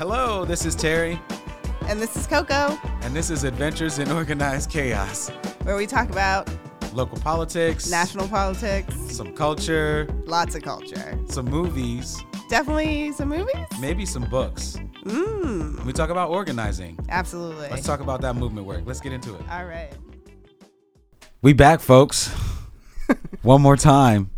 Hello, this is Terry, And this is Koco, and this is Adventures in Organized Chaos. where we talk about Local politics, national politics, some culture, lots of culture. some movies, Definitely some movies? maybe some books. Mmm, We talk about organizing. absolutely. Let's talk about that movement work. Let's get into it. All right. We back, folks. One more time.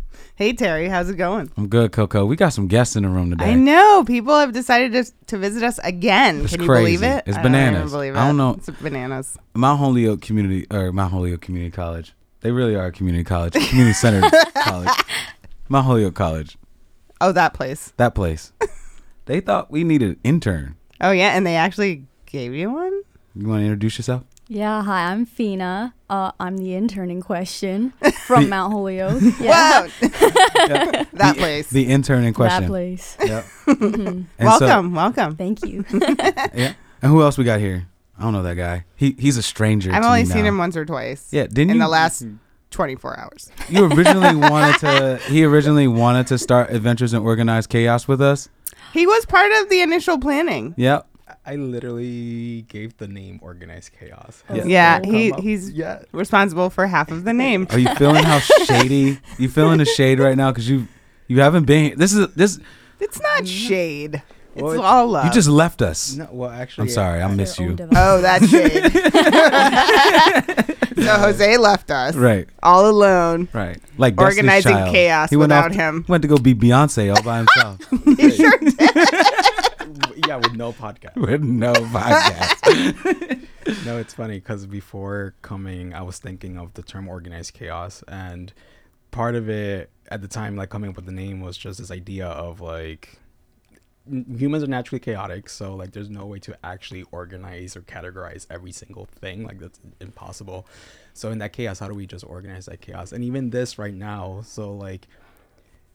Hey, Terry, how's it going? I'm good, Koco. We got some guests in the room today. I know. People have decided to, to visit us again. It's Can you believe it? It's I don't bananas. believe I don't know. It's bananas. Mount Holyoke Community or Mount Holyoke Community College. They really are a community college, community centered college. Mount Holyoke College. Oh, that place. That place. They thought we needed an intern. Oh, yeah. And they actually gave you one? You want to introduce yourself? Yeah, hi, I'm Fina. Uh, I'm the intern in question from Mount Holyoke. Yeah, Wow. that the, place. The intern in question. that place. Yep. Mhm. And so- welcome. welcome. Thank you. yeah. And who else we got here? I don't know that guy. He he's a stranger. I've to only me seen now. him once or twice. Yeah, didn't in you? the last 24 hours. you originally wanted to. He originally wanted to start Adventures in Organized Chaos with us. He was part of the initial planning. Yep. I literally gave the name Organized Chaos. Yeah. Yeah, he up- he's yeah. responsible for half of the name. Are you feeling how shady? You feeling the shade right now? Because you you haven't been. This is this. It's not mm. shade. It's Well, all love. You just left us. No, well, actually, I'm sorry. I I, miss Their you. Oh, that's it. so Jose left us Right. all alone. Right. Like Organizing Child. chaos He went without off- him. Went to go be Beyonce all by himself He sure did. yeah, with no podcast. with no podcast. no, it's funny because before coming, I was thinking of the term organized chaos, and part of it at the time, like coming up with the name, was just this idea of like n- humans are naturally chaotic, so like there's no way to actually organize or categorize every single thing. Like that's impossible. So in that chaos, how do we just organize that chaos? And even this right now, so like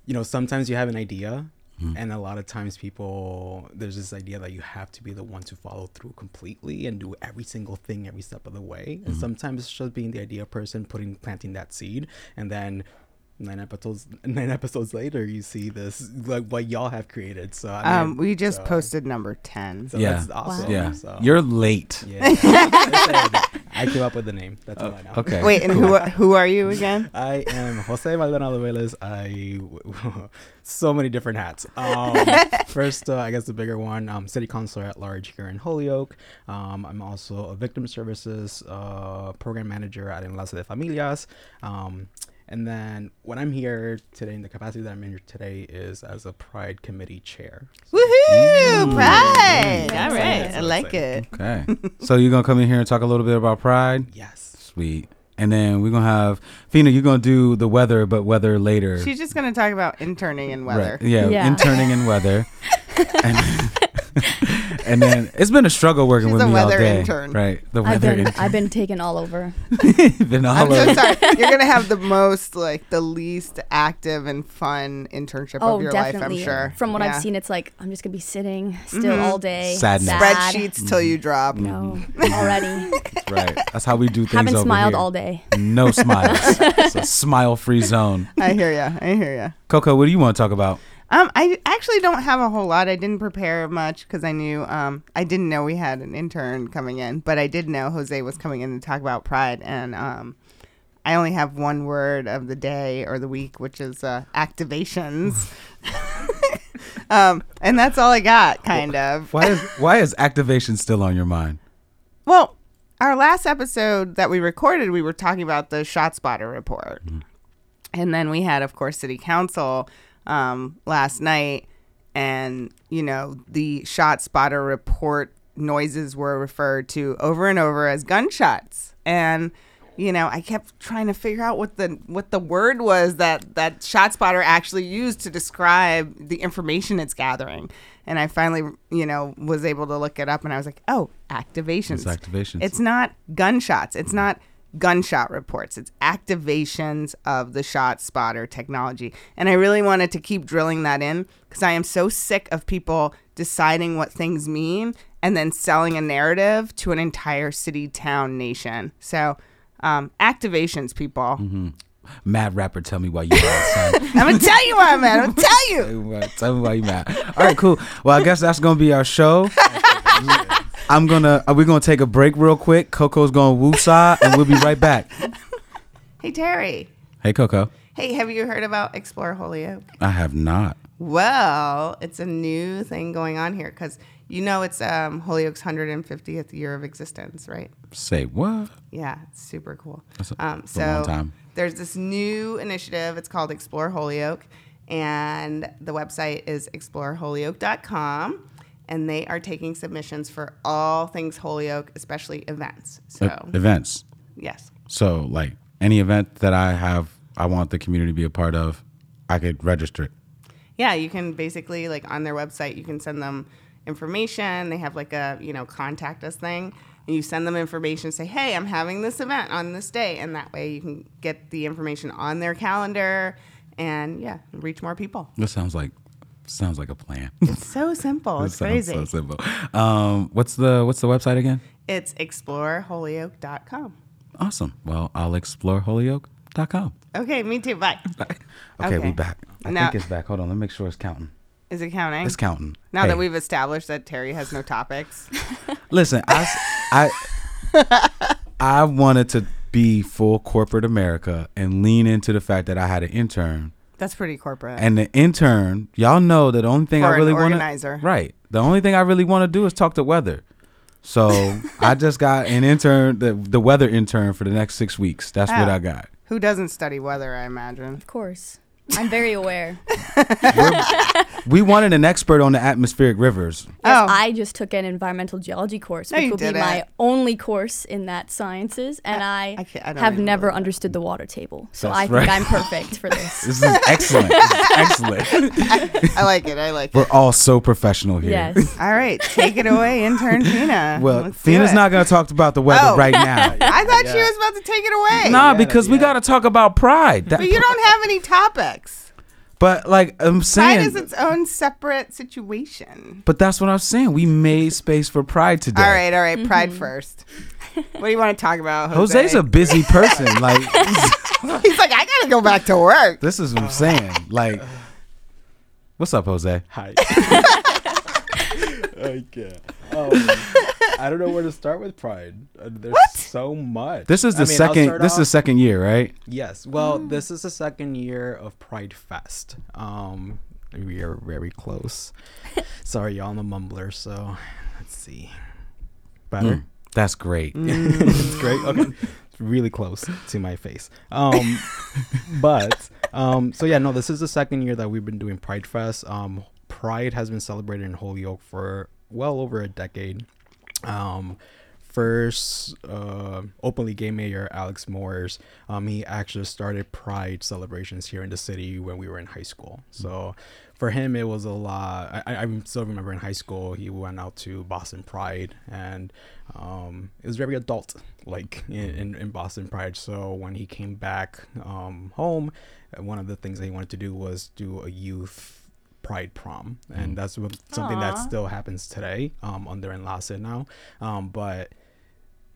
you know, sometimes you have an idea. Hmm. And a lot of times, people there's this idea that you have to be the one to follow through completely and do every single thing every step of the way. And hmm. sometimes it's just being the idea person, putting planting that seed, and then nine episodes nine episodes later, you see this like what y'all have created. So I Um, we just so- posted number 10. So Yeah. that's awesome. yeah. So, You're late. yeah. I came up with the name. That's all I know. Okay. Wait, and who who are you again? I am Jose Maldonado Velez. I so many different hats. Um, first, uh, I guess the bigger one, um, city councilor at large here in Holyoke. Um, I'm also a victim services uh, program manager at Enlace de Familias. Um, and then when I'm here today, in the capacity that I'm in here today, is as a Pride Committee chair. Woohoo! Pride. Yeah, All right. I like it. Okay. so you're gonna come in here and talk a little bit about Pride. Yes. Sweet. And then we're gonna have Fina. You're gonna do the weather, but weather later. She's just going to talk about interning and weather. Right. Yeah, Yeah. interning in weather. and, and then it's been a struggle working She's with a me all day. intern. Right. The I've weather been intern. I've been taken all over. been all I'm so over. sorry. You're going to have the most, like, the least active and fun internship Oh, of your definitely. life, I'm sure. From what Yeah. I've seen, it's like I'm just gonna be sitting still Mhm. all day. Sadness. sad. Spreadsheets till you drop. No, already. Right. That's how we do things Haven't over smiled here. all day. No smiles. it's a smile-free zone. I hear ya. I hear ya. Koco, what do you want to talk about? Um, I actually don't have a whole lot. I didn't prepare much because I knew um I didn't know we had an intern coming in, but I did know Jose was coming in to talk about Pride, and um, I only have one word of the day or the week, which is uh, activations. um, and that's all I got, kind of. Why is why is activation still on your mind? Well, our last episode that we recorded, we were talking about the Shot Spotter report. And then we had, of course, City Council um, last night. And, you know, the Shot Spotter report noises were referred to over and over as gunshots. And, you know, I kept trying to figure out what the what the word was that that shot spotter actually used to describe the information it's gathering. And I finally, you know, was able to look it up, and I was like, "Oh, activations. It's activations. It's not gunshots. It's not gunshot reports. It's activations of the shot spotter technology. And I really wanted to keep drilling that in because I am so sick of people deciding what things mean and then selling a narrative to an entire city, town, nation. So, um, activations, people. mad rapper, tell me why you mad, son. I'm gonna tell you why I'm mad. I'm gonna tell you. Why- Tell me why you mad. All right, cool. Well, I guess that's gonna be our show. I'm gonna uh, we're gonna take a break real quick. Koco's gonna woosah, and we'll be right back. Hey Terry. Hey, Koco. Hey, have you heard about Explore Holyoke? I have not. Well, it's a new thing going on here because you know it's um, Holyoke's 150th year of existence, right? Say what? Yeah, it's super cool. That's a- um, so a long time. there's this new initiative. It's called Explore Holyoke, and the website is exploreholyoke.com. And they are taking submissions for all things Holyoke, especially events. So, Uh, events. yes. So, like any event that I have, I want the community to be a part of. I could register it. Yeah, you can basically like on their website, you can send them information. They have like a you know contact us thing, and you send them information. Say, hey, I'm having this event on this day, and that way you can get the information on their calendar, and yeah, reach more people. This sounds like sounds like a plan. It's so simple. It's crazy. so simple. Um, what's the what's the website again? It's exploreholyoke.com. Awesome. Well, I'll explore holyoke.com. Okay, me too. Bye. Okay, we back. I Now- think it's back. Hold on, let me make sure it's counting. Is it counting? It's counting. now Hey, that we've established that Terry has no topics. listen, I I wanted to be full corporate America and lean into the fact that I had an intern, That's pretty corporate. and the intern, y'all know that the only thing For I really want organizer. to, right? The only thing I really want to do is talk to weather. So I just got an intern, the the weather intern for the next six weeks. That's what Ah. I got. Who doesn't study weather? I imagine. Of course. I'm very aware. We wanted an expert on the atmospheric rivers. Yes, Oh. I just took an environmental geology course, No, which will be didn't. my only course in that sciences, and I, I can't- I have never understood the water table. So That's I think. I'm perfect for this. This is excellent. This is excellent. I like it. I like it. We're all so professional here. yes. All right, take it away, intern Fina. Well, Let's Fina's not going to talk about the weather Oh. right now. I thought she was about to take it away. nah, Yeah, because we got to talk about pride. That, but you don't have any topics. But like I'm saying, Pride is its own separate situation. but that's what I'm saying. We made space for pride today. All right, all right. Pride first. What do you want to talk about, Jose? Jose's a busy person. Like He's like, I gotta go back to work. this is what I'm saying. Like, what's up, Jose? Hi. okay. Um, I don't know where to start with Pride. Uh, there's so much. This is the I mean, second. start This is the second year, right? Yes. Well, this is the second year of Pride Fest. Um, we are very close. Sorry, y'all. I'm a mumbler, so let's see. Better. Mm, that's great. it's great. Okay. It's really close to my face. Um, but um, so yeah, no, this is the second year that we've been doing Pride Fest. Um, Pride has been celebrated in Holyoke for well over a decade. Um, first uh, openly gay mayor Alex Morse, um, he actually started Pride celebrations here in the city when we were in high school. So for him, it was a lot. I, I still remember in high school, he went out to Boston Pride, and um, it was very adult, like in, in, in Boston Pride. So when he came back um, home, one of the things that he wanted to do was do a youth pride prom. And that's what, something that still happens today um under enlace now. Um but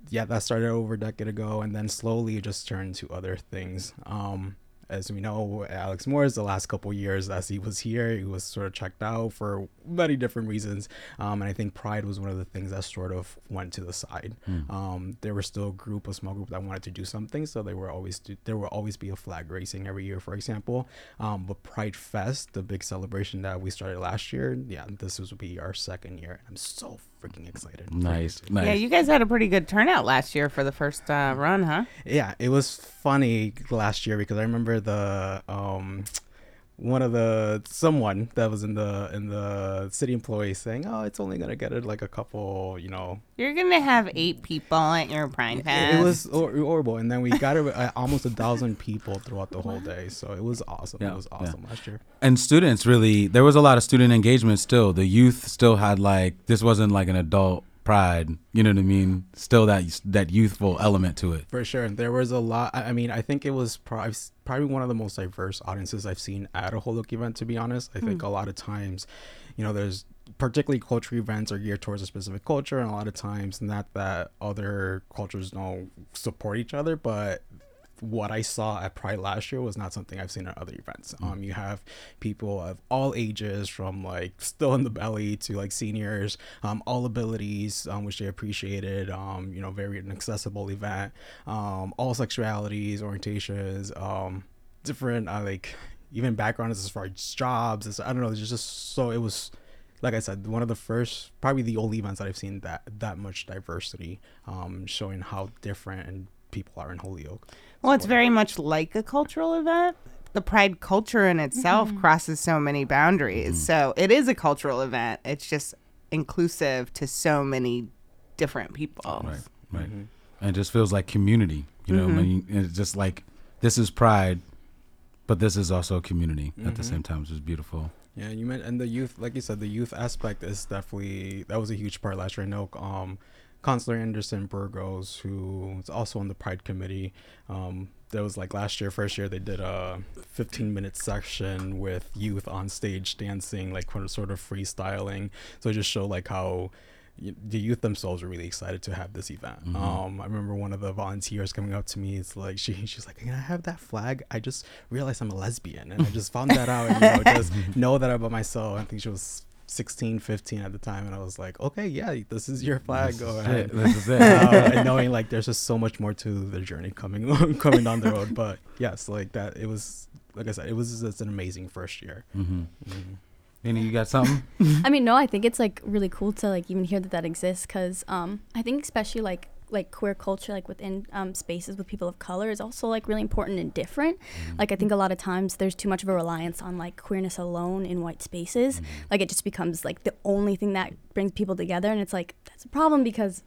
yeah that started over a decade ago and then slowly it just turned to other things. Um as we know alex morse the last couple years as he was here he was sort of checked out for many different reasons um and i think pride was one of the things that sort of went to the side. Um there were still a group a small group that wanted to do something so they were always do, there will always be a flag racing every year for example. Um but pride fest the big celebration that we started last year yeah this will be our second year i'm so freaking excited Nice, nice. Yeah, you guys had a pretty good turnout last year for the first uh, run, huh? Yeah, it was funny last year because I remember the um one of the someone that was in the in the city employees saying, "Oh, it's only gonna get it like a couple, you know." You're gonna have eight people at your Pride Fest. It was horrible, and then we got it, uh, almost a thousand people throughout the whole day, so it was awesome. Yeah, it was yeah. awesome last year. and students really there was a lot of student engagement still the youth still had like this wasn't like an adult pride you know what i mean still that that youthful element to it For sure. There was a lot. I I mean, I think it was probably, probably one of the most diverse audiences I've seen at a Holyoke event, to be honest. I think hmm. a lot of times, you know, there's particularly culture events are geared towards a specific culture, and a lot of times, not that other cultures don't support each other, but what I saw at Pride last year was not something I've seen at other events. Um, you have people of all ages, from like still in the belly to like seniors, um, all abilities, um, which they appreciated. Um, you know, very an accessible event. Um, all sexualities, orientations, um, different uh, like even backgrounds as far as jobs. It's, I don't know. It's just so it was like I said, one of the first, probably the only events that I've seen that that much diversity, um, showing how different people are in Holyoke. Well, it's very much like a cultural event. The pride culture in itself Mm-hmm. crosses so many boundaries. So it is a cultural event. It's just inclusive to so many different people. Right, right. And it just feels like community. You know, when you, it's just like this is pride, but this is also community at the same time, which is beautiful. Yeah, you meant and the youth, like you said, the youth aspect is definitely that was a huge part last year. I know, um, Consular Anderson Burgos, who is also on the Pride Committee, um, there was like last year, first year, they did a 15 minute section with youth on stage dancing, like sort of freestyling. So it just showed like how the youth themselves are really excited to have this event. Um, I remember one of the volunteers coming up to me. It's like she she's like, "Can I have that flag?" I just realized I'm a lesbian, and I just found that out. And, you know, just know that about myself. I think she was 16, 15 at the time, and I was like, "Okay, yeah, this is your flag. Go ahead." Shit, this is it. uh, and knowing like there's just so much more to the journey coming coming down the road. But yes, like that, it was like I said, it was just an amazing first year. hmm Mhm. Fina, you got something? I mean, no, I think it's like really cool to like even hear that that exists because um, I think especially like like queer culture like within um, spaces with people of color is also like really important and different. Mm-hmm. Like I think a lot of times there's too much of a reliance on like queerness alone in white spaces. Mm-hmm. Like it just becomes like the only thing that brings people together, and it's like that's a problem because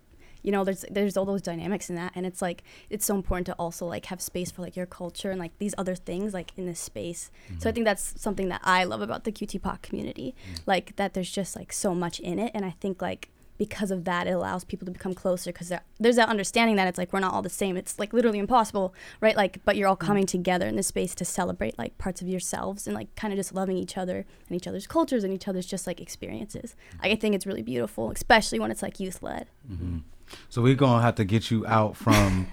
you know there's there's all those dynamics in that and it's like it's so important to also like have space for like your culture and like these other things like in this space. So i mm-hmm. think that's something that i love about the qt community mm. like that there's just like so much in it and i think like because of that it allows people to become closer because there's that understanding that it's like we're not all the same it's like literally impossible right like but you're all mm. coming together in this space to celebrate like parts of yourselves and like kind of just loving each other and each other's cultures and each other's just like experiences like, i think it's really beautiful especially when it's like youth led mm-hmm. So we're gonna have to get you out from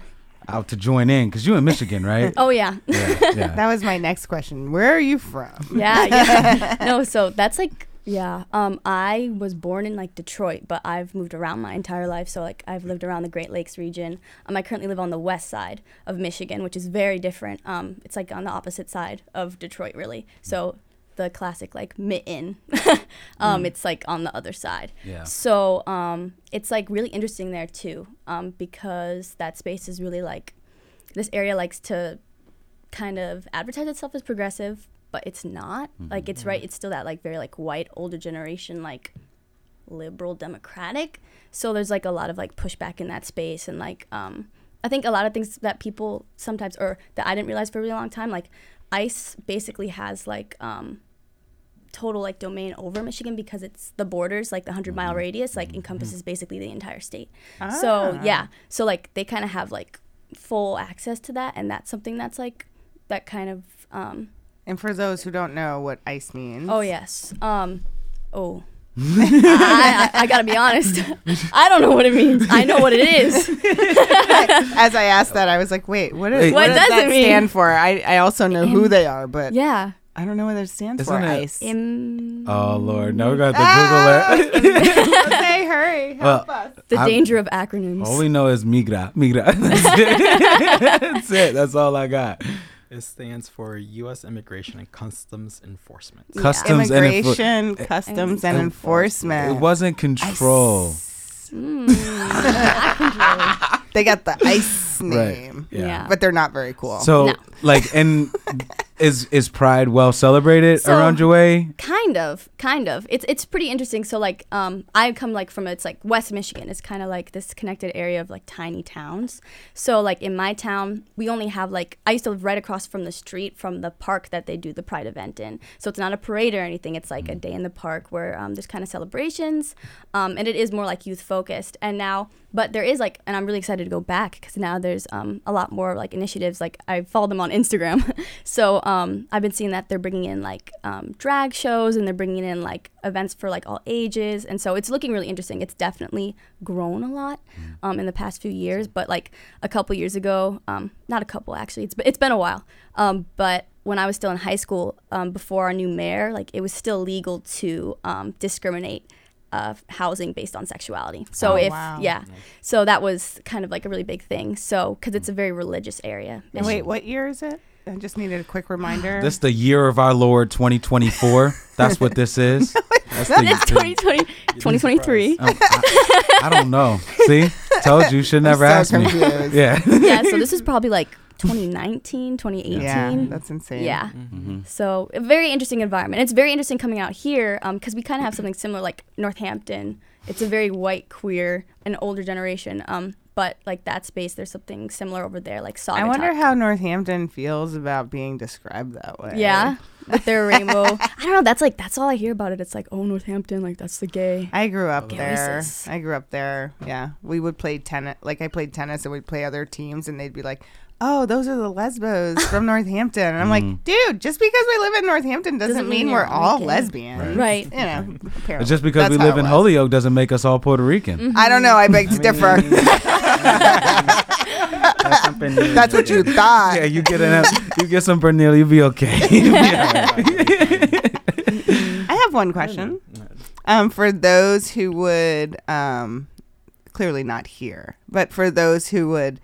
out to join in because you're in Michigan, right? oh yeah Yeah, yeah. That was my next question. Where are you from? yeah, yeah. no, so that's like yeah. Um, I was born in like Detroit, but I've moved around my entire life. So like I've lived around the Great Lakes region. Um, I currently live on the west side of Michigan, which is very different. Um, it's like on the opposite side of Detroit, really. So the classic like mitten, um, it's like on the other side. Yeah. So um, it's like really interesting there too, um, because that space is really like this area likes to kind of advertise itself as progressive, but it's not. Like it's right. It's still that like very like white older generation like liberal democratic. So there's like a lot of like pushback in that space and like um I think a lot of things that people sometimes or that I didn't realize for a really long time like ICE basically has like um total like domain over Michigan because it's the borders like the 100 mile radius like encompasses basically the entire state. So, Ah. yeah. So like they kind of have like full access to that and that's something that's like that kind of um And for those who don't know what ICE means, Oh yes. Um. Oh. I, I, I gotta be honest. I don't know what it means. I know what it is. as I asked that, I was like, wait, what, is, Wait. what, What does does that it mean? stand for? I, I also know who they are, but Yeah. I don't know what it stands Isn't for. it- ICE. In Oh Lord, now we got to Ah! Google it. okay, hurry. Help Well, us. the I'm- danger of acronyms. All we know is migra, migra. That's it. That's it. That's all I got. It stands for U.S. Immigration and Customs Enforcement. Yeah. Customs and enfor- Immigration, customs, and enforcement. It wasn't control. Mm, control. They got the ICE Right. name, Yeah. but they're not very cool. So No. like, and is is Pride well celebrated So- around your way? kind of kind of. It's it's pretty interesting. So like um i come like from it's like west michigan. It's kind of like this connected area of like tiny towns. So like in my town we only have like i used to live right across from the street from the park that they do the pride event in. So it's not a parade or anything. It's like a day in the park where um, there's kind of celebrations. Um, and it is more like youth focused. And now but there is like and i'm really excited to go back because now there's um, a lot more like initiatives. Like i follow them on instagram. So um, I've been seeing that they're bringing in like um, drag shows and they're bringing in like events for like all ages, and so it's looking really interesting. It's definitely grown a lot um, in the past few years, but like a couple years ago, um, not a couple actually, it's it's been a while, um, but when I was still in high school, um, before our new mayor, like it was still legal to um, discriminate. Uh, housing based on sexuality. So Oh, if wow. yeah, so that was kind of like a really big thing. So because it's a very religious area. And wait, what year is it? I just needed a quick reminder. This the year of our Lord 2024. That's what this is. That's the, It's 2020, 2023. Oh, I, I don't know. See, told you should never so ask me. confused. Yeah. yeah, so this is probably like 2019, 2018. Yeah, that's insane. Yeah. Mm-hmm. So a very interesting environment. It's very interesting coming out here because we kind of have something similar like Northampton. It's a very white, queer, and older generation. Um, but like that space, there's something similar over there, like Saugatuck. I wonder how Northampton feels about being described that way. Yeah, with their rainbow. I don't know. That's like that's all I hear about it. It's like oh Northampton, like that's the gay. I grew up Gay there. racists. I grew up there. Yeah. We would play tennis. Like I played tennis and we'd play other teams and they'd be like, oh, those are the lesbos from Northampton. And I'm like, mm. dude, just because we live in Northampton doesn't, Doesn't mean, mean we're all gay. lesbian. Right. You know, apparently. Just because That's we live in was. Holyoke doesn't make us all Puerto Rican. Mm-hmm. I don't know. I beg to differ. That's. That's what you thought. Yeah, you get an, you get some Bernil, you'll be okay. I have one question. Um, for those who would, um, clearly not here, but for those who would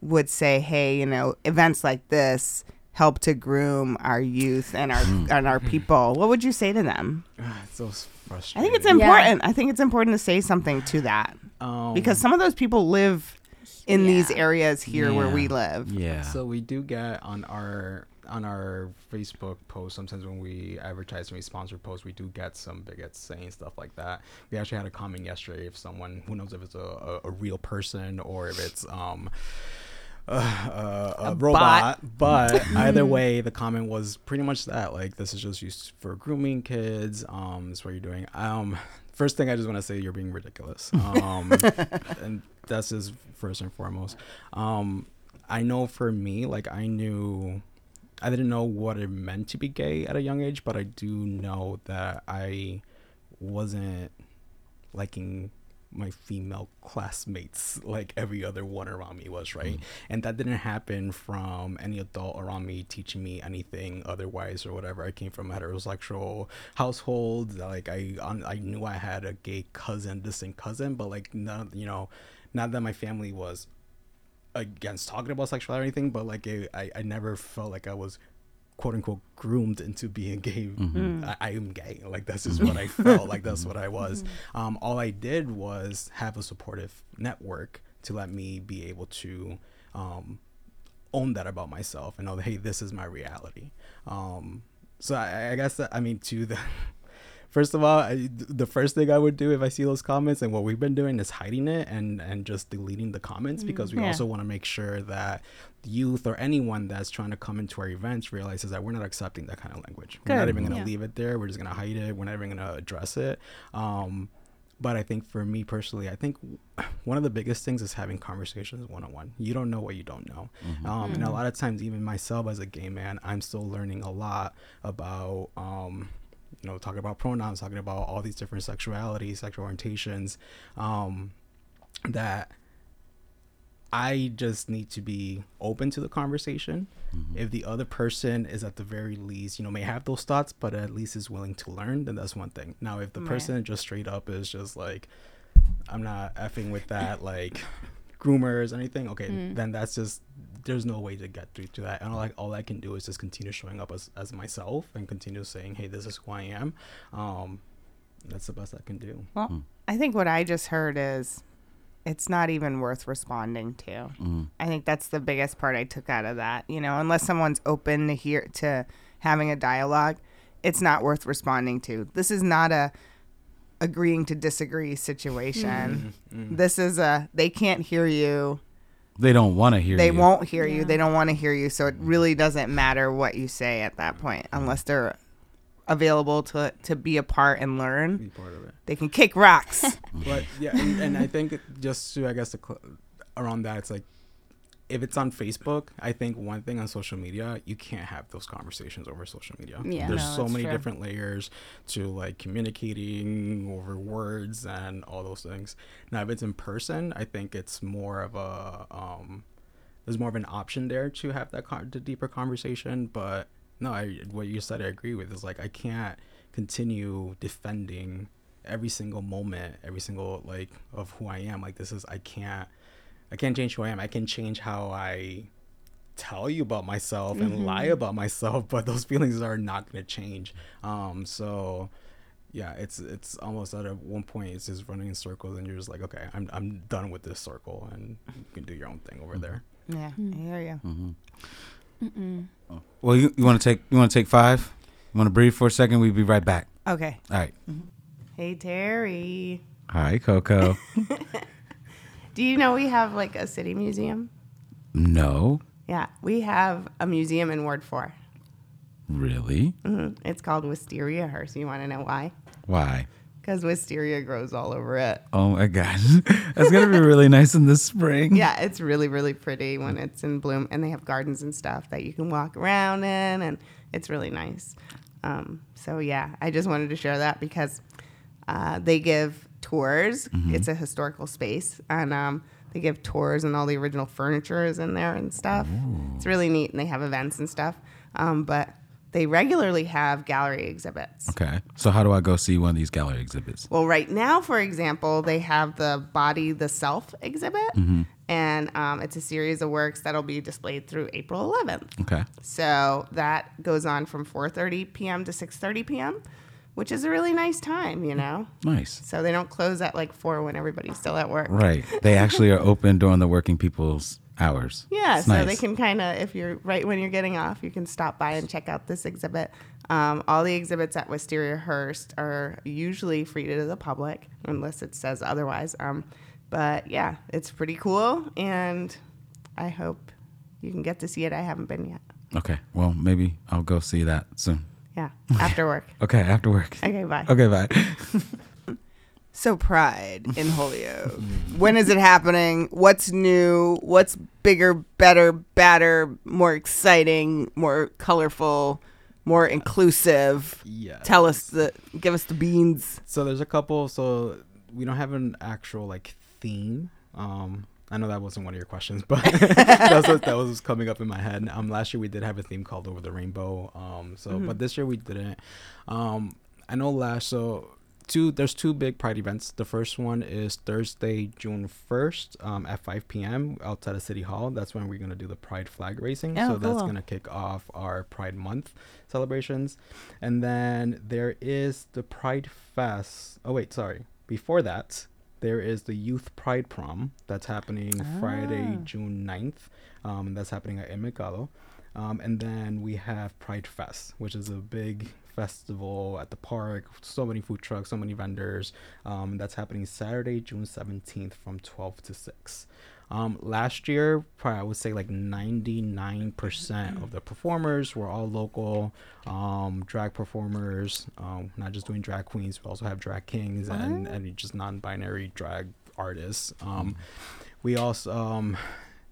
would say, hey, you know, events like this help to groom our youth and our and our people. What would you say to them? It's so I think it's Yeah. important. I think it's important to say something to that um, because some of those people live in these areas here where we live. yeah. So we do get on our on our Facebook post sometimes when we advertise and we sponsor posts, we do get some bigots saying stuff like that. We actually had a comment yesterday if someone who knows if it's a, a, a real person or if it's um uh, uh, a, A robot, but either way, the comment was pretty much that. Like, this is just used for grooming kids. Um, that's what you're doing. Um, first thing I just want to say, you're being ridiculous. Um, and that's just first and foremost. Um, I know for me, like, I knew, I didn't know what it meant to be gay at a young age, but I do know that I wasn't liking my female classmates like every other one around me was right? Mm-hmm. And that didn't happen from any adult around me teaching me anything otherwise or whatever. I came from a heterosexual household. Like i i knew i had a gay cousin distant cousin but like not you know not that my family was against talking about sexuality or anything but like it, I, I never felt like i was quote unquote groomed into being gay. I, I am gay. Like that's just what I felt. Like that's what I was. Um, all I did was have a supportive network to let me be able to um, own that about myself and know hey, this is my reality. Um, so I, I guess that I mean to the. First of all, I, the first thing I would do if I see those comments and what we've been doing is hiding it and and just deleting the comments because we Yeah. also want to make sure that youth or anyone that's trying to come into our events realizes that we're not accepting that kind of language. We're not even going to Yeah. leave it there. We're just going to hide it. We're not even going to address it. Um, but I think for me personally, I think one of the biggest things is having conversations one on one. You don't know what you don't know. Um, and a lot of times, even myself as a gay man, I'm still learning a lot about, um, you know, talking about pronouns, talking about all these different sexualities, sexual orientations, um, that I just need to be open to the conversation. If the other person is at the very least, you know, may have those thoughts, but at least is willing to learn, then that's one thing. Now, if the Right. person just straight up is just like, I'm not effing with that, like groomers, anything, okay, then that's just there's no way to get through to that. And all I, all I can do is just continue showing up as, as myself and continue saying, hey, this is who I am. Um, that's the best I can do. Well, hmm. I think what I just heard is it's not even worth responding to. Mm-hmm. I think that's the biggest part I took out of that. You know, unless someone's open to hear to having a dialogue, it's not worth responding to. This is not a agreeing to disagree situation. Mm-hmm. Mm-hmm. This is a they can't hear you. They don't want to hear you. They you. won't hear you. They don't want to hear you. So it really doesn't matter what you say at that point unless they're available to to be a part and learn. Be part of it. They can kick rocks. but yeah and, and i think just to i guess to cl- around that it's like if it's on Facebook, I think one thing on social media, you can't have those conversations over social media. Yeah. There's No, so many true. different layers to like communicating over words and all those things. Now, if it's in person, I think it's more of a um, there's more of an option there to have that con- the deeper conversation. But no, I, what you said, I agree with. Is like I can't continue defending every single moment, every single like of who I am. Like this is I can't I can't change who I am. I can change how I tell you about myself and lie about myself, but those feelings are not going to change. Um, so yeah, it's it's almost at a one point it's just running in circles, and you're just like, okay, I'm I'm done with this circle, and you can do your own thing over there. Yeah, I hear you. Mm-hmm. Well, you, you want to take you want to take five? You want to breathe for a second? We'll be right back. Okay. All right. Hey Terry, Hi, Koco. do you know we have like a city museum? no, Yeah, we have a museum in Ward Four. really? Mm-hmm. It's called Wistariahurst. You want to know why? Why? Because wisteria grows all over it. Oh my gosh, that's gonna be really nice in the spring. Yeah, it's really, really pretty when it's in bloom, and they have gardens and stuff that you can walk around in, and it's really nice. Um, so yeah, I just wanted to share that because uh, they give tours. It's a historical space, and um, they give tours, and all the original furniture is in there and stuff. It's really neat, and they have events and stuff. Um, but they regularly have gallery exhibits. Okay. So how do I go see one of these gallery exhibits? Well, right now, for example, they have the Body the Self exhibit, and um, it's a series of works that'll be displayed through April 11th. Okay. So that goes on from 4:30 p.m. to 6:30 p.m., which is a really nice time, you know. Nice. So they don't close at like four when everybody's still at work. Right. They actually are open during the working people's hours. Yeah, It's so nice. they can kind of, if you're right when you're getting off, you can stop by and check out this exhibit. Um, all the exhibits at Wistariahurst are usually free to the public, unless it says otherwise. Um, but yeah, it's pretty cool, and I hope you can get to see it. I haven't been yet. Okay. Well, maybe I'll go see that soon. Yeah, after work. Okay. After work. Okay, bye. Okay. Bye. So Pride in Holyoke. when is it happening? What's new? What's bigger, better, badder, more exciting, more colorful, more inclusive? Yeah. Tell us the give us the beans. So there's a couple. So we don't have an actual like theme. Um, I know that wasn't one of your questions, but that was what, that was coming up in my head. Um, last year we did have a theme called Over the Rainbow. Um, so but this year we didn't. Um, I know last so two there's two big pride events. The first one is Thursday, June first, um, at 5 p.m. outside of City Hall. That's when we're gonna do the Pride flag racing. Oh, so that's gonna kick off our Pride Month celebrations. And then there is the Pride Fest. Oh wait, sorry. Before that, there is the Youth Pride Prom that's happening Friday, Ah. June 9th. Um, that's happening at Mercado. Um, and then we have Pride Fest, which is a big festival at the park. So many food trucks, so many vendors. Um, that's happening Saturday, June 17th from 12 to 6. Um, last year, probably I would say like 99% of the performers were all local um, drag performers, um, not just doing drag queens, we also have drag kings and, and just non binary drag artists. Um, we also, um,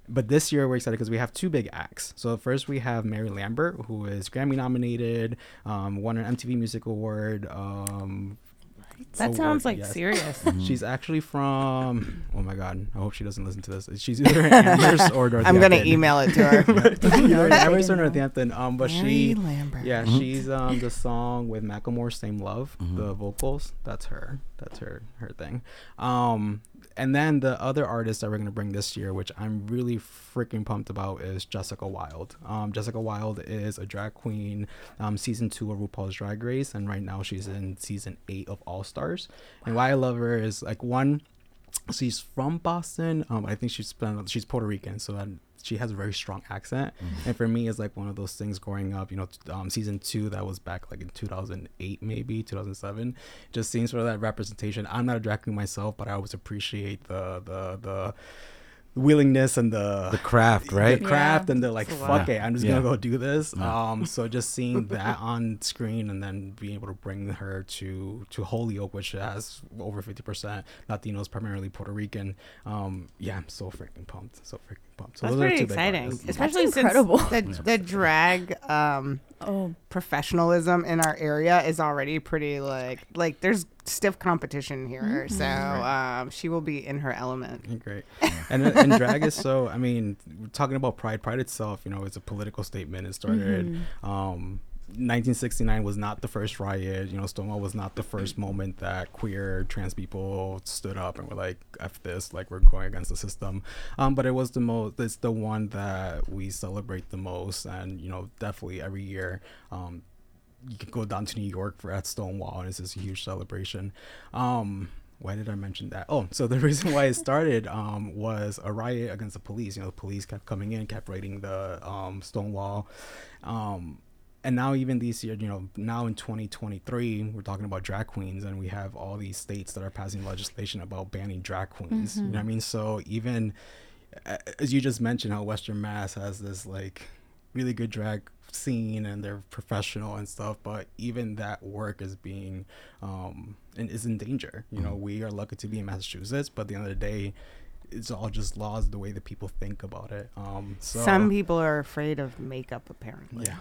but this year we're excited because we have two big acts. So first we have Mary Lambert, who is Grammy nominated, um, won an MTV Music Award. Um, That award, sounds like yes. serious. She's actually from. Oh my god! I hope she doesn't listen to this. She's either in Amherst or Northampton. I'm gonna email it to her. either in Amherst or Northampton. Um, but Mary she, Lambert. yeah, she's um the song with Macklemore, "Same Love." The vocals, that's her. That's her her thing. Um, and then the other artist that we're gonna bring this year, which I'm really freaking pumped about, is Jessica Wilde. Um, Jessica Wilde is a drag queen. Um, season two of RuPaul's Drag Race, and right now she's in season eight of All Stars. And why I love her is like one, she's from Boston. Um, I think she's she's Puerto Rican, so that she has a very strong accent. And for me, it's like one of those things growing up. You know, um, season two that was back like in 2008, maybe 2007. Just seeing sort of that representation. I'm not a drag queen myself, but I always appreciate the the the willingness and the the craft, right? the craft Yeah. and the like It's a lot. fuck it i'm just Yeah. gonna go do this Yeah. um so just seeing that on screen and then being able to bring her to to holyoke which has over 50% latinos primarily puerto rican um yeah i'm so freaking pumped so freaking pumped so That's those are pretty two exciting, artists. especially incredible. since the, the drag um, Oh, professionalism in our area is already pretty like like there's stiff competition here. Mm-hmm. So um, she will be in her element. Great. And and drag is so. I mean, talking about pride. Pride itself, you know, is a political statement. It started. Mm-hmm. Um, 1969 was not the first riot. You know, Stonewall was not the first moment that queer trans people stood up and were like, "F this!" Like we're going against the system. Um, but it was the most. It's the one that we celebrate the most, and you know, definitely every year. Um, you can go down to New York for at Stonewall, and it's this huge celebration. Um, why did I mention that? Oh, so the reason why it started um, was a riot against the police. You know, the police kept coming in, kept raiding the um, Stonewall. Um, and now, even this year, you know, now in 2023, we're talking about drag queens, and we have all these states that are passing legislation about banning drag queens. You know what I mean? So, even as you just mentioned, how Western Mass has this like really good drag scene and they're professional and stuff but even that work is being um and is in danger you know we are lucky to be in massachusetts but at the end of the day it's all just laws the way that people think about it um so Some people are afraid of makeup, apparently. yeah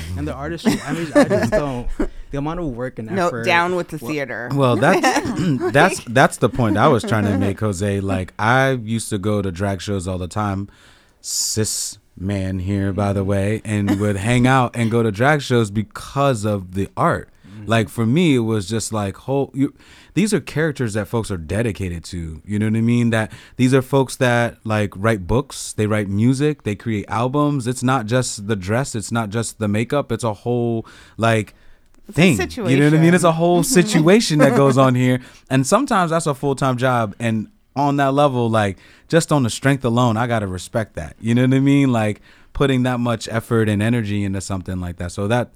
and the artistry i mean i just don't the amount of work and effort. No, down with the Well- theater. Well, that's that's that's the point I was trying to make, Jose. Like I used to go to drag shows all the time, cis man here, by the way, and would hang out and go to drag shows because of the art. Mm-hmm. Like for me, it was just like whole. You, these are characters that folks are dedicated to. You know what I mean? That these are folks that like write books, they write music, they create albums. It's not just the dress, it's not just the makeup. It's a whole like thing. You know what I mean? It's a whole situation that goes on here, and sometimes that's a full time job. And on that level, like just on the strength alone, I gotta respect that. You know what I mean? Like putting that much effort and energy into something like that. So that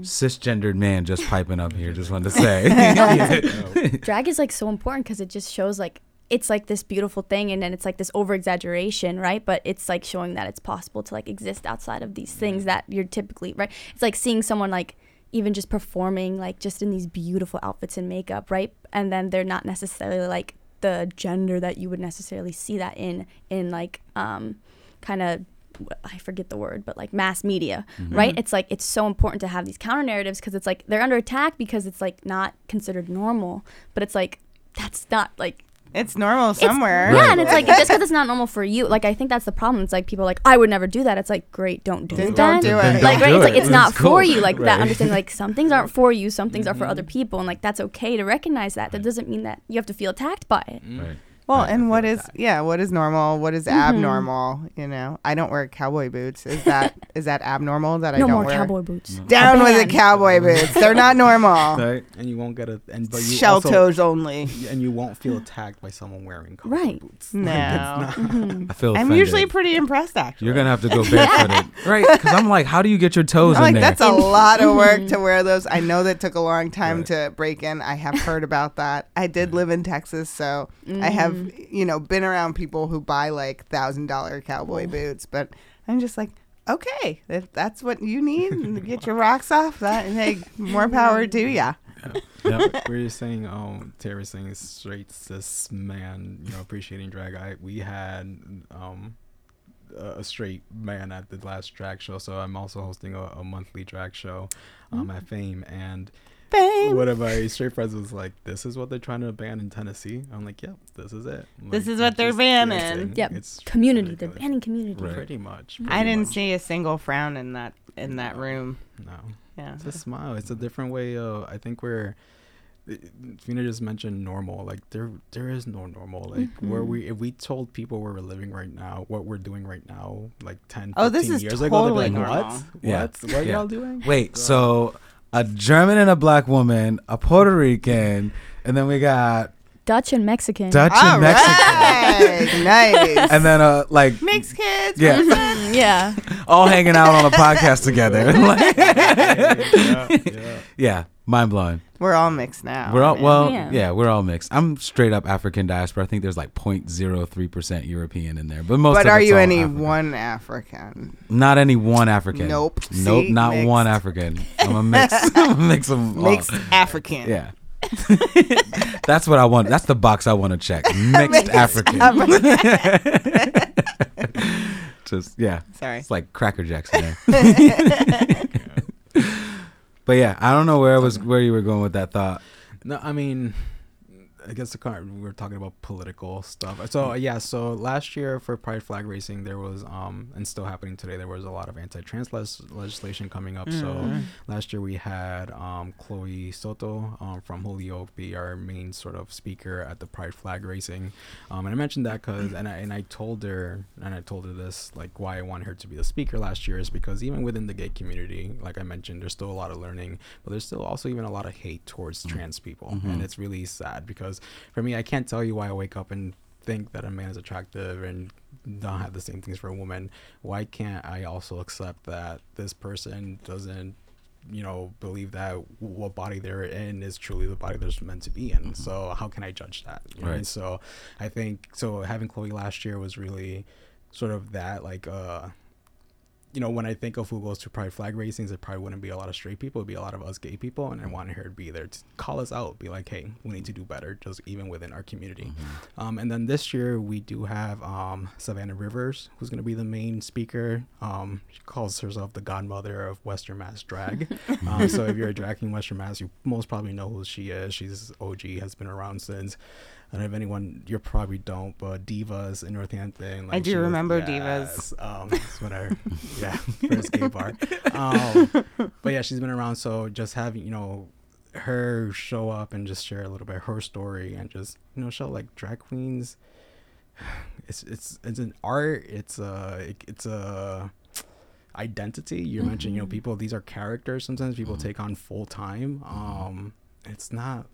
cisgendered man just piping up here, just wanted to say. drag is like so important because it just shows like it's like this beautiful thing and then it's like this over exaggeration right? But it's like showing that it's possible to like exist outside of these things that you're typically right? It's like seeing someone like even just performing like just in these beautiful outfits and makeup right? And then they're not necessarily like the gender that you would necessarily see that in in like um kind of I forget the word, but like mass media, mm-hmm. right? It's like it's so important to have these counter narratives because it's like they're under attack because it's like not considered normal, but it's like that's not like It's normal it's- somewhere. Yeah, and it's like just because it's not normal for you, like I think that's the problem. It's like people are like I would never do that. It's like great, don't do Then that. don't do it. Like right, it's like it. it's not cool. for you. Like that understanding, like some things aren't for you, some things are for mm-hmm. other people, and like that's okay to recognize that. That doesn't mean that you have to feel attacked by it. Right. Well, Right. and what is yeah, what is normal? What is mm-hmm. abnormal? You know, I don't wear cowboy boots. Is that is that abnormal that I don't more wear? cowboy boots. Down with the cowboy mm-hmm. boots. They're not normal. Right. and you won't get a and but you Shell also, toes only. and you won't feel attacked by someone wearing cowboy Right. boots No. Mm-hmm. I feel. I'm offended. usually pretty impressed actually. You're gonna have to go barefooted, right? Because I'm like, how do you get your toes I'm in like there? that's a lot of work to wear those. I know that took a long time to break in. I have heard about that. I did live in Texas, so I have you know been around people who buy like thousand dollar cowboy boots. But I'm just like, okay, if that's what you need to get your rocks off, that hey, more power to ya. Yep. we're just saying, um, Terry saying straight cis man, you know, appreciating drag. I we had um a straight man at the last drag show, so I'm also hosting a, a monthly drag show um at Fame, and Fame. one of my straight friends was like, "This is what they're trying to ban in Tennessee." I'm like, "Yep, this is it. This is what they're banning. dancing. Yep. It's Community. They're banning community. Right. Pretty much. I didn't much. see a single frown in that in that room. No. Yeah. It's a smile. It's a different way of. I think we're. Fina just mentioned normal. Like there, there is no normal. Like where Mm-hmm. we, if we told people where we're living right now, what we're doing right now, like 10, Oh, this is years ago, they'd totally be like, normal. what? Yeah. What? What are Yeah. y'all doing? Wait, so a German and a black woman, a Puerto Rican, and then we got Dutch and Mexican. Dutch All and Mexican, right, nice. and then uh like Mixed kids. Yeah. Yeah. all hanging out on a podcast together. Yeah, yeah. yeah, mind blowing. We're all mixed now. We're all man. well, yeah. Yeah. we're all mixed. I'm straight up African diaspora. I think there's like 0.03 percent European in there, but most. But of are it's you all any African. one African? Not any one African. Nope. Nope. See? not one African. I'm a mix. I'm a mix of all. Mixed African. Yeah. That's what I want. That's the box I want to check. Mixed Mixed African. African. Just yeah. Sorry. It's like Cracker Jacks in there. But yeah, I don't know where I was where you were going with that thought. No, I mean, I guess the car, we were talking about political stuff. So yeah, so last year for Pride flag racing, there was um and still happening today. There was a lot of anti-trans les- legislation coming up. So last year we had um Chloe Soto um from Holyoke be our main sort of speaker at the Pride flag racing. Um, and I mentioned that because and I and I told her and I told her this like why I wanted her to be the speaker last year is because even within the gay community, like I mentioned, there's still a lot of learning, but there's still also even a lot of hate towards trans people, and it's really sad because for me, I can't tell you why I wake up and think that a man is attractive and don't have the same things for a woman. Why can't I also accept that this person doesn't you know believe that what body they're in is truly the body they're meant to be in so how can i judge that know? Right. So i think so having chloe last year was really sort of that like uh you know, when I think of who goes to pride flag racings, it probably wouldn't be a lot of straight people. It'd be a lot of us gay people, and I wanted her to be there to call us out, be like, "Hey, we need to do better," just even within our community. Um, and then this year we do have um, Savannah Rivers, who's going to be the main speaker. Um, she calls herself the godmother of Western Mass drag. um, so if you're a drag in Western Mass, you most probably know who she is. She's OG, has been around since. I don't know if anyone you probably don't, but Divas in Northampton. I do she was- remember Divas. Um, it's when I, yeah, first gay bar. Um, but yeah, she's been around. So just having you know her show up and just share a little bit of her story and just you know show like drag queens. It's it's it's an art. It's a it's a identity. You mentioned you know people. These are characters. Sometimes people take on full time. Um, it's not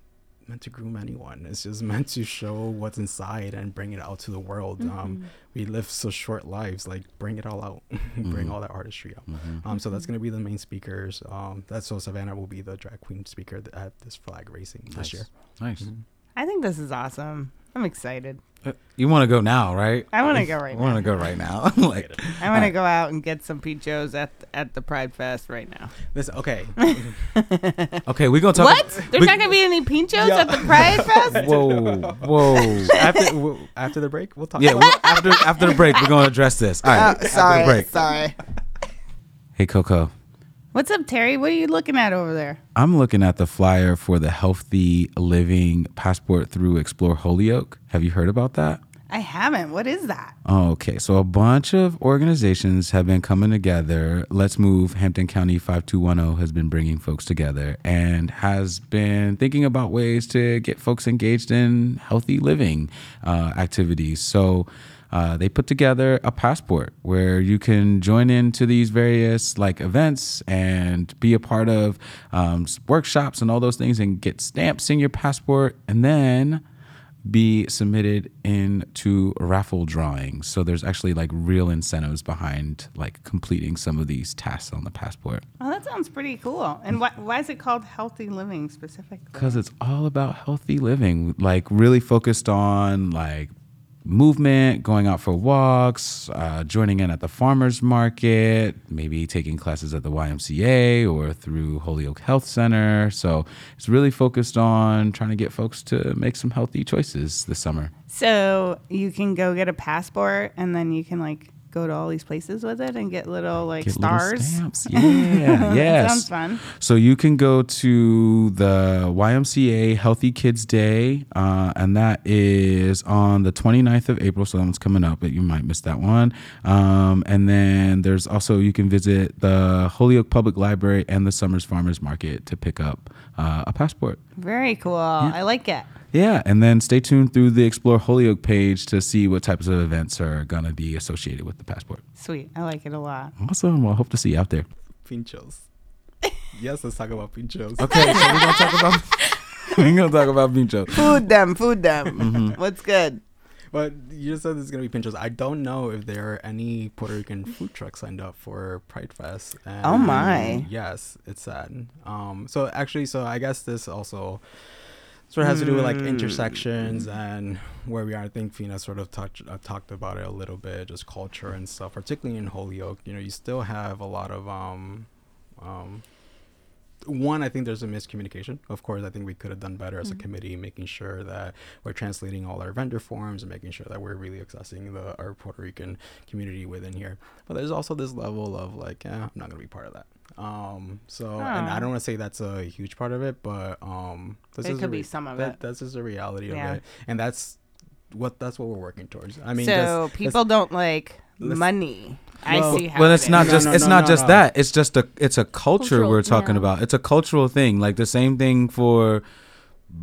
meant to groom anyone. It's just meant to show what's inside and bring it out to the world. Um, we live so short lives. Like bring it all out, bring all that artistry out. Um, so that's gonna be the main speakers. Um, that's so Savannah will be the drag queen speaker th- at this flag racing this year. Nice. I think this is awesome. I'm excited. You want to go now, right? I want to go right I want now. to go right now. like, I want to go out and get some Joes at at the Pride Fest right now. This okay. okay, we're gonna talk. What? There's we- not gonna be any pinchos Yeah. at the Pride Fest? Whoa, whoa. after w- after the break, we'll talk. Yeah, about well, after after the break, we're gonna address this. All right, Oh, after the sorry, break. sorry. Hey, Koco. What's up, Terry? What are you looking at over there? I'm looking at the flyer for the Healthy Living Passport through Explore Holyoke. Have you heard about that? I haven't. What is that? Oh, okay. So a bunch of organizations have been coming together. Let's Move Hampden County 5210 has been bringing folks together and has been thinking about ways to get folks engaged in healthy living uh, activities. So uh, they put together a passport where you can join into these various like events and be a part of um, workshops and all those things and get stamps in your passport and then be submitted into raffle drawings. So there's actually like real incentives behind like completing some of these tasks on the passport Oh, that sounds pretty cool. And why, why is it called healthy living specifically? because it's all about healthy living, like really focused on like movement, going out for walks, uh, joining in at the farmers market, maybe taking classes at the YMCA or through Holyoke Health Center. So it's really focused on trying to get folks to make some healthy choices this summer. So you can go get a passport and then you can like go to all these places with it and get little like Get little stars. stamps. Yeah, yes. sounds fun. So you can go to the YMCA Healthy Kids Day, uh, and that is on the 29th of April. So that one's coming up, but you might miss that one. Um, and then there's also you can visit the Holyoke Public Library and the Summers Farmers Market to pick up uh, a passport. Very cool. I like it. Yeah, and then stay tuned through the Explore Holyoke page to see what types of events are gonna be associated with the passport. Sweet. I like it a lot. Awesome. Well, I hope to see you out there. pinchos. yes, let's talk about pinchos. Okay, so we're gonna talk about we're gonna talk about Pincho. Food them, food them. Mm-hmm. What's good? but you just said there's gonna be pinchos. I don't know if there are any Puerto Rican food trucks signed up for Pride Fest. And Oh, my. Yes, it's sad. Um, so actually, so I guess this also sort of has to do with like Mm. intersections and where we are. I think Fina sort of touched uh, talked about it a little bit, just culture and stuff. Particularly in Holyoke, you know, you still have a lot of um, um, one, I think there's a miscommunication. Of course, I think we could have done better as a Mhm. committee, making sure that we're translating all our vendor forms and making sure that we're really accessing the our Puerto Rican community within here. But there's also this level of like, yeah, I'm not gonna be part of that. Um, so and I don't want to say that's a huge part of it, but um, this It is a could be some of that, it. That's just a reality Yeah. of it, and that's what that's what we're working towards. I mean, so that's- people don't like money. Well- I see how. well it it's is. not No, just no, it's no, not no, just no. that it's just a it's a culture Cultural, we're talking yeah. about it's a cultural thing like the same thing for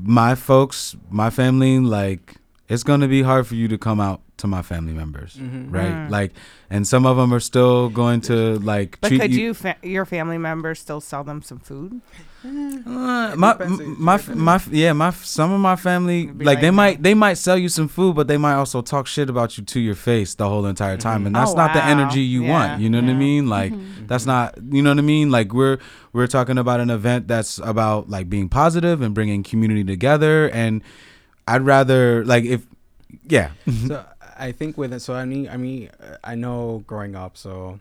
my folks my family like it's gonna be hard for you to come out to my family members Mhm. right Mm. like and some of them are still going to like But treat could you, you, fa- your family members, still sell them some food? Uh, It my depends, it my depends. my yeah my some of my family It'd like they like- might they might sell you some food but they might also talk shit about you to your face the whole entire time and Mhm. that's Oh, not the energy you Yeah, want you know what I mean like Mhm. that's not you know what I mean like we're we're talking about an event that's about like being positive and bringing community together and I'd rather like if yeah so I think with it, so I mean, I mean, uh, I know growing up, so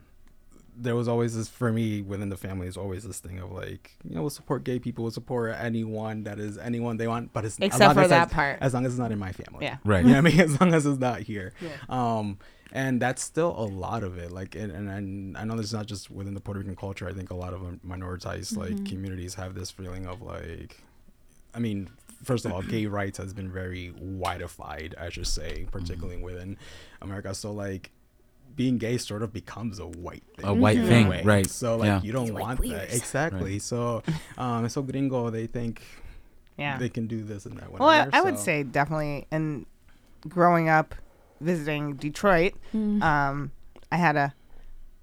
there was always this for me within the family is always this thing of like, you know, we'll support gay people, we'll support anyone that is anyone they want, but it's as Except for as that as, part. as long as it's not in my family. Yeah. right You know I mean? As long as it's not here. Yeah. Um, and that's still a lot of it. Like, and, and, and I know this is not just within the Puerto Rican culture. I think a lot of minoritized like Mhm. communities have this feeling of like, I mean, first of all, gay rights has been very wideified, I should say, particularly within America. So like, being gay sort of becomes a white thing. a white thing way. right So like, Yeah. you don't These white want that queers. exactly. Right. So, um, so gringo, they think Yeah. they can do this and that. well, I, whatever, I would say definitely. And growing up, visiting Detroit, Mm. um, I had a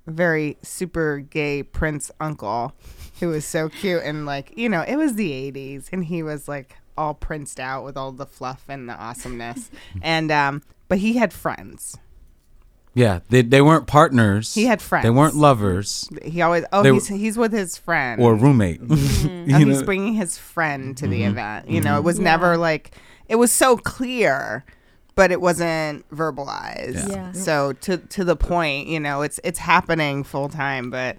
very super gay prince uncle who was so cute and like you know it was the 80s and he was like all princed out with all the fluff and the awesomeness. And um but he had friends. Yeah they, they weren't partners. He had friends. They weren't lovers. He always oh They he's he's with his friend. Or roommate. Mm-hmm. oh, You he's bringing his friend to the Mhm. event. You know it was Yeah. never like it was so clear but it wasn't verbalized. Yeah. Yeah. so to to the point you know it's it's happening full time but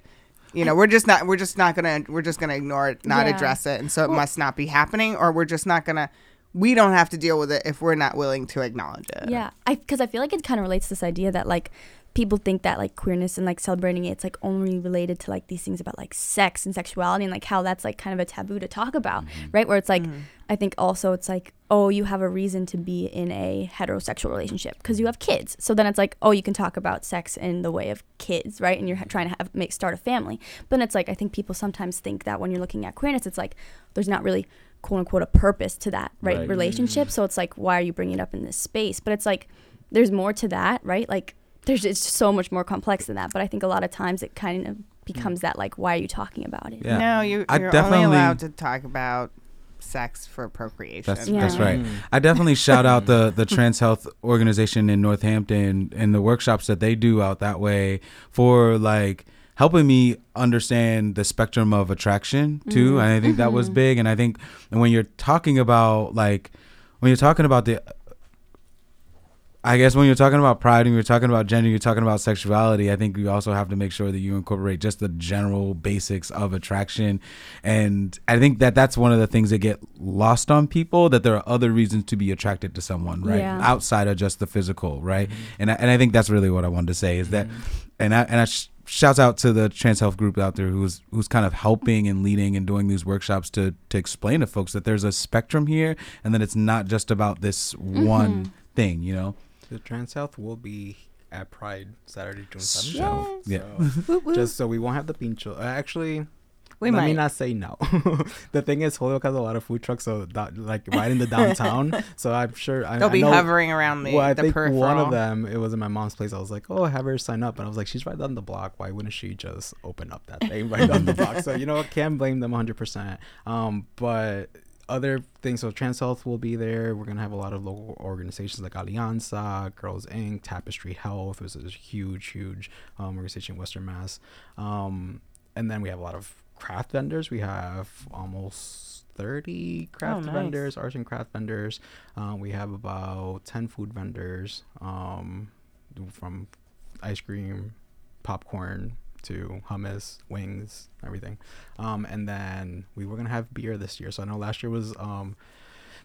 you know we're just not we're just not gonna we're just gonna ignore it not Yeah. address it and so it Well- must not be happening or we're just not gonna we don't have to deal with it if we're not willing to acknowledge it Yeah, I because I feel like it kind of relates to this idea that like people think that like queerness and like celebrating it, it's like only related to like these things about like sex and sexuality and like how that's like kind of a taboo to talk about, right? Where it's like Mhm. I think also it's like oh you have a reason to be in a heterosexual relationship because you have kids, so then it's like oh you can talk about sex in the way of kids, right? And you're ha- trying to have make start a family, but then it's like I think people sometimes think that when you're looking at queerness, it's like there's not really quote unquote a purpose to that right, Right. relationship so it's like why are you bringing it up in this space but it's like there's more to that right like there's it's so much more complex than that but i think a lot of times it kind of becomes that like why are you talking about it Yeah. no you, I you're only definitely- allowed to talk about sex for procreation That's Yeah. that's right. Mm. I definitely shout out the the Trans Health organization in Northampton and the workshops that they do out that way for like helping me understand the spectrum of attraction too. Mhm. And I think that was Mhm. big. And I think when you're talking about like when you're talking about the I guess when you're talking about pride and you're talking about gender, you're talking about sexuality. I think you also have to make sure that you incorporate just the general basics of attraction, and I think that that's one of the things that get lost on people. That there are other reasons to be attracted to someone, right, Yeah. outside of just the physical, right? And I, and I think that's really what I wanted to say is that, and I and I sh- shouts out to the trans health group out there who's who's kind of helping and leading and doing these workshops to to explain to folks that there's a spectrum here, and that it's not just about this one Mhm. thing, you know. The Trans Health will be at Pride Saturday, June seventh. So, yeah. Woot woot. Just so we won't have the pincho. Uh, actually, we let might me not say no. the thing is, Holyoke has a lot of food trucks, so that, like right in the downtown. so I'm sure I, they'll I be know, hovering around the, well, I the think peripheral one of them, it was in my mom's place. I was like, "Oh, have her sign up," and I was like, "She's right down the block. Why wouldn't she just open up that thing right down the block?" So you know, can't blame them 100. percent Um, but other things. So Trans Health will be there. We're gonna have a lot of local organizations like Alianza, Girls Inc., Tapestry Health, which is a huge, huge um, organization in Western Mass. Um, and then we have a lot of craft vendors. We have almost 30 craft nice. vendors, arts and craft vendors. Uh, we have about 10 food vendors um, from ice cream, popcorn to hummus, wings, everything. Um, and then we were gonna have beer this year. So I know last year was um,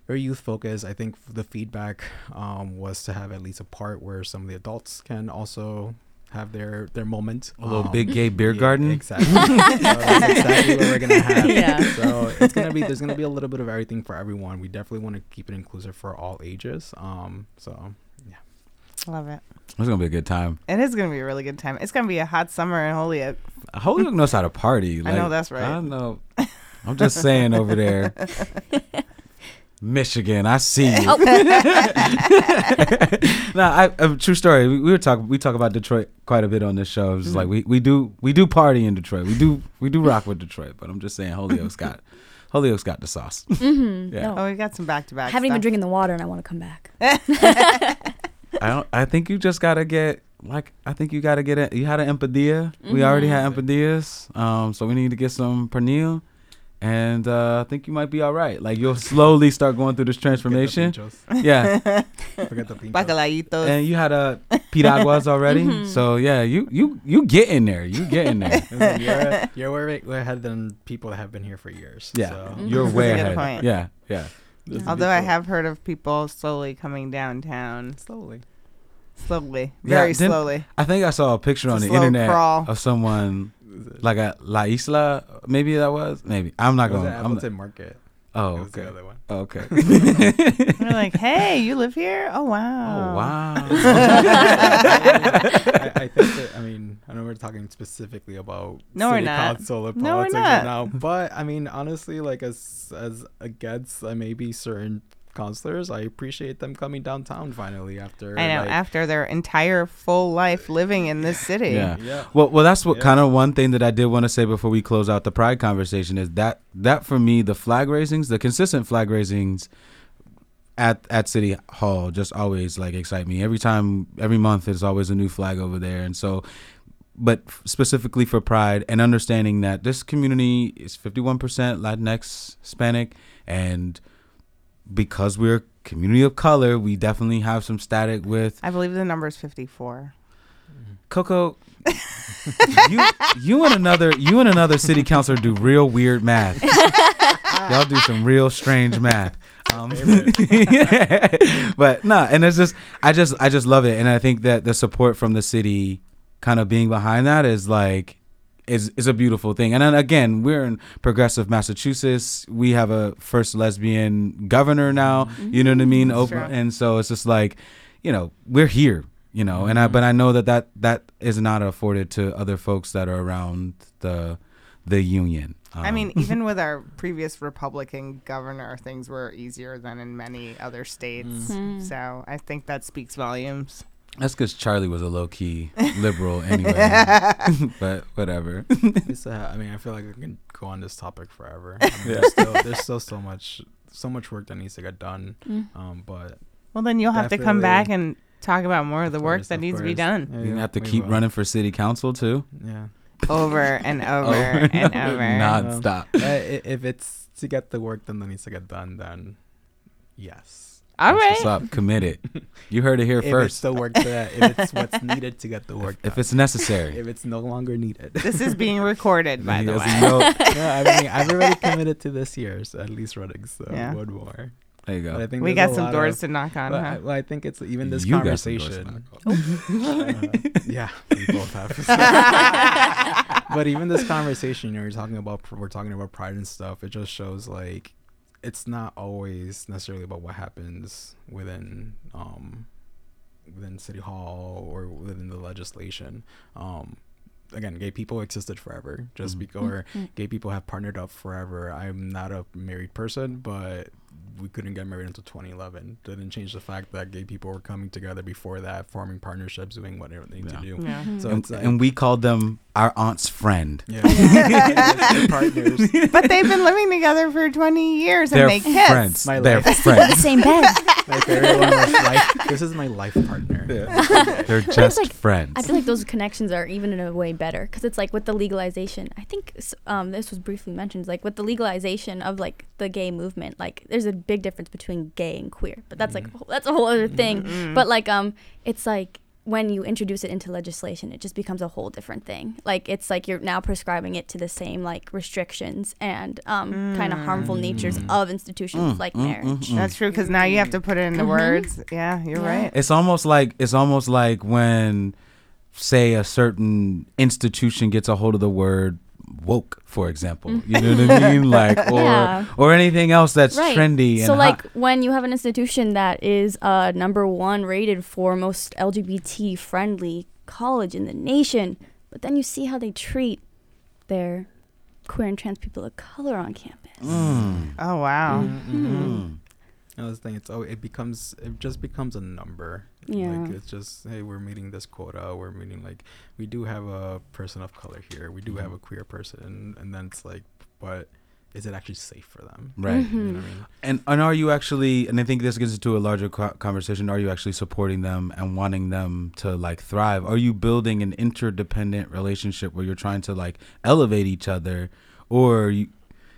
very youth focused. I think the feedback um, was to have at least a part where some of the adults can also have their their moment. A little Um, big gay beer yeah, garden. Exactly. so that's exactly what we're gonna have. Yeah. So it's gonna be there's gonna be a little bit of everything for everyone. We definitely want to keep it inclusive for all ages. Um. So Love it. It's gonna be a good time. It is going to be a really good time. It's going to be a hot summer in Holyoke. Holyoke knows how to party. I know that's right. I know. I'm just saying over there. Michigan, I see you. Oh. nah, I, a true story. We, we were talking. We talk about Detroit quite a bit on this show. It's just like we, we do we do party in Detroit. We do we do rock with Detroit. But I'm just saying, Holyoke's got Holyoke's got the sauce. Mm-hmm. Yeah. No. Oh, we got some back to back. Haven't even drinking the water and I want to come back. I don't. I think you just gotta get like. I think you gotta get it. You had an empadilla. We already had empadillas. Um. So we need to get some pernil, and uh, I think you might be all right. Like you'll slowly start going through this transformation. Yeah. Forget the pinchos. Bacalaitos. and you had a piraguas already. So yeah, you you you get in there. You get in there. Listen, you're, you're way, way ahead than people that have been here for years. Yeah. So. You're way ahead. point. Yeah. Yeah. Although I have heard of people slowly coming downtown. slowly. Slowly. Very didn't- slowly. I think I saw a picture It's on a the internet crawl. of someone like a La Isla. Maybe that was. Maybe I'm not It was going. at I'm Appleton Market. oh It was the okay. other one. Oh, okay. They're like, hey, you live here? Oh, wow. oh wow. I, I think that I know we're talking specifically about No, we're city not. council and No, we're politics not. right now, but I mean honestly, like as as against uh, maybe certain counselors, I appreciate them coming downtown finally after. I know, like, after their entire full life living in this city. Yeah. yeah. Well, well, that's what Yeah. kind of one thing that I did want to say before we close out the pride conversation is that that for me the flag raisings, the consistent flag raisings at at City Hall just always like excite me. Every time, every month, there's always a new flag over there, and so. But specifically for Pride and understanding that this community is 51% Latinx, Hispanic, and because we're a community of color, we definitely have some static with I believe the number is 54. Koco, you you and another you and another city councilor do real weird math. Y'all do some real strange math. Um, but no, and it's just I just I just love it, and I think that the support from the city, kind of being behind that, is like is is a beautiful thing. And then again, we're in progressive Massachusetts. We have a first lesbian governor now. You know what I mean? That's Open, and so it's just like, you know, we're here. You know, and I but I know that that that is not afforded to other folks that are around the the union. I Um, mean, even with our previous Republican governor, things were easier than in many other states. Mm. So I think that speaks volumes. That's because Charlie was a low key liberal anyway. but whatever. It's, uh, I mean, I feel like I can go on this topic forever. I mean, there's, still, there's still so much, so much work that needs to get done. Mm. Um, but Well, then you'll have to come back Definitely. and talk about more of the Of work course, that of needs to be course. done Yeah, You yeah, have to we keep will. running for city council too. Yeah. over and over Over and over. Non-stop. Uh, i- if it's to get the work done that needs to get done, then yes. All That's right. What's up? Committed. You heard it here if it's first. the work that if it's what's needed to get the work done. If it's necessary. if it's no longer needed. This is being recorded, by the way. No, yeah, I mean, I've already committed to this year, so at least running, so Yeah. one more. There you But I think We got some doors of- to knock on, But huh? I, well, I think it's even this You got some doors to conversation. knock uh, yeah, we both have. but even this conversation, you know, you're talking about we're talking about pride and stuff. It just shows like it's not always necessarily about what happens within um within city hall or within the legislation. Um, again, gay people existed forever. Just Mhm. because or gay people have partnered up forever. I'm not a married person, but we couldn't get married until 2011. Didn't change the fact that gay people were coming together before that, forming partnerships, doing whatever they need Yeah. to do. Yeah. So and, like, and we called them our aunt's friend. yeah, partners. but they've been living together for 20 years and They're they kiss. friends. My They're life. the friends. same bed. My favorite one was life. This is my life partner. They're just like- friends. I feel like those connections are even in a way better because it's like with the legalization. I think um, this was briefly mentioned. Like with the legalization of like the gay movement, like there's a big difference between gay and queer. But that's like that's a whole other thing. But like um, it's like when you introduce it into legislation, it just becomes a whole different thing. Like it's like you're now prescribing it to the same like restrictions and um, kind of harmful natures mm. of institutions mm, like mm, marriage. That's true because now you have to put it into mm-hmm. words. Yeah, you're Yeah. right. It's almost like it's almost like when, say, a certain institution gets a hold of the word woke, for example. You know what I mean? Like, or Yeah. or anything else that's right. trendy. And So, hot. like, when you have an institution that is uh, number one rated for most LGBT friendly college in the nation, but then you see how they treat their queer and trans people of color on campus. Mm, Oh, wow. mm. I was thinking, it's oh, it becomes it just becomes a number. Yeah. Like it's just hey, we're meeting this quota. We're meeting like we do have a person of color here. We do have Mm-hmm. a queer person, and then it's like, but is it actually safe for them? Right. Mm-hmm. You know what I mean? And and are you actually? And I think this gets into a larger co- conversation. Are you actually supporting them and wanting them to like thrive? Are you building an interdependent relationship where you're trying to like elevate each other, or you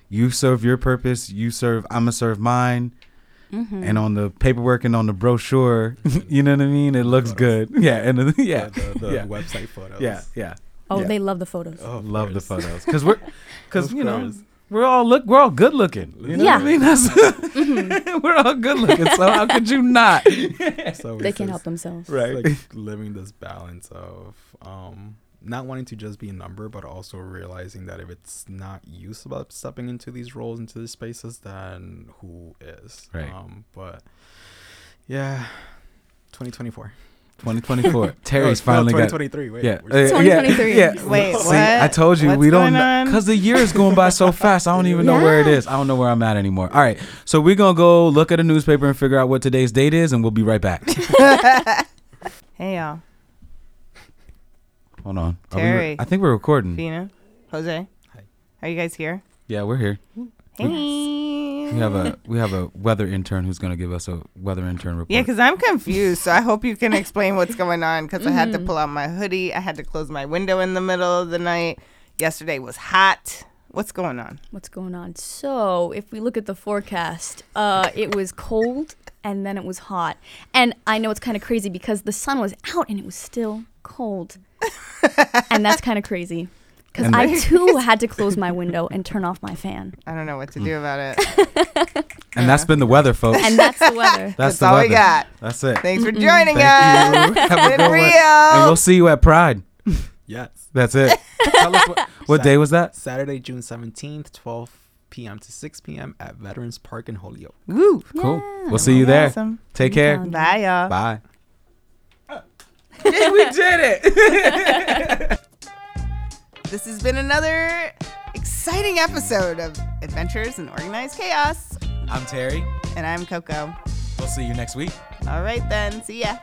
you serve your purpose, you serve, I'm gonna serve mine, Mm-hmm. and on the paperwork and on the brochure, you know what I mean? It looks Photos. good. Yeah, and the, yeah, The, the, the yeah. website photos. yeah, yeah. Oh, yeah. they love the photos. Oh, of Love the photos because we're because you know we're all look we're all good looking. You know Yeah. what I mean? That's, we're all good looking. So how could you not? So They can't help themselves. Right. It's like living this balance of um not wanting to just be a number, but also realizing that if it's not you about stepping into these roles, into these spaces, then who is? Right. Um, but yeah, 2024. 2024. Terry's Oh, finally no, got. 2023. Wait, Yeah, uh, 2023. Yeah. Wait, See. I told you What's we don't because the year is going by so fast. I don't even know where it is. I don't know where I'm at anymore. All right, so we're gonna go look at a newspaper and figure out what today's date is, and we'll be right back. Hey, y'all. Hold on, Are we re- Terry. I think we're recording. Fina, Jose. Hi. Are you guys here? Yeah, we're here. Hey. We have a we have a weather intern who's gonna give us a weather intern report. Yeah, because I'm confused. So I hope you can explain what's going on. Because I had Mm-hmm. to pull out my hoodie. I had to close my window in the middle of the night. Yesterday was hot. What's going on? What's going on? So, if we look at the forecast, uh, it was cold and then it was hot. And I know it's kind of crazy because the sun was out and it was still cold. And that's kind of crazy. Because I the- too had to close my window and turn off my fan. I don't know what Mm. to do about it. and that's been the weather, folks. And that's the weather. that's That's the all weather. we got. That's it. Thanks for joining Thank us. you. Have a With good one. Rio. And we'll see you at Pride. Yes. That's it. Tell us what, what day was that? Saturday, June 17th, 12 p.m. to 6 p.m. at Veterans Park in Holyoke. Woo. Cool. Yeah. We'll see you there. Awesome. Take care. Bye, y'all. Bye. Yeah, we did it. This has been another exciting episode of Adventures in Organized Chaos. I'm Terry. And I'm Koco. We'll see you next week. All right, then. See ya.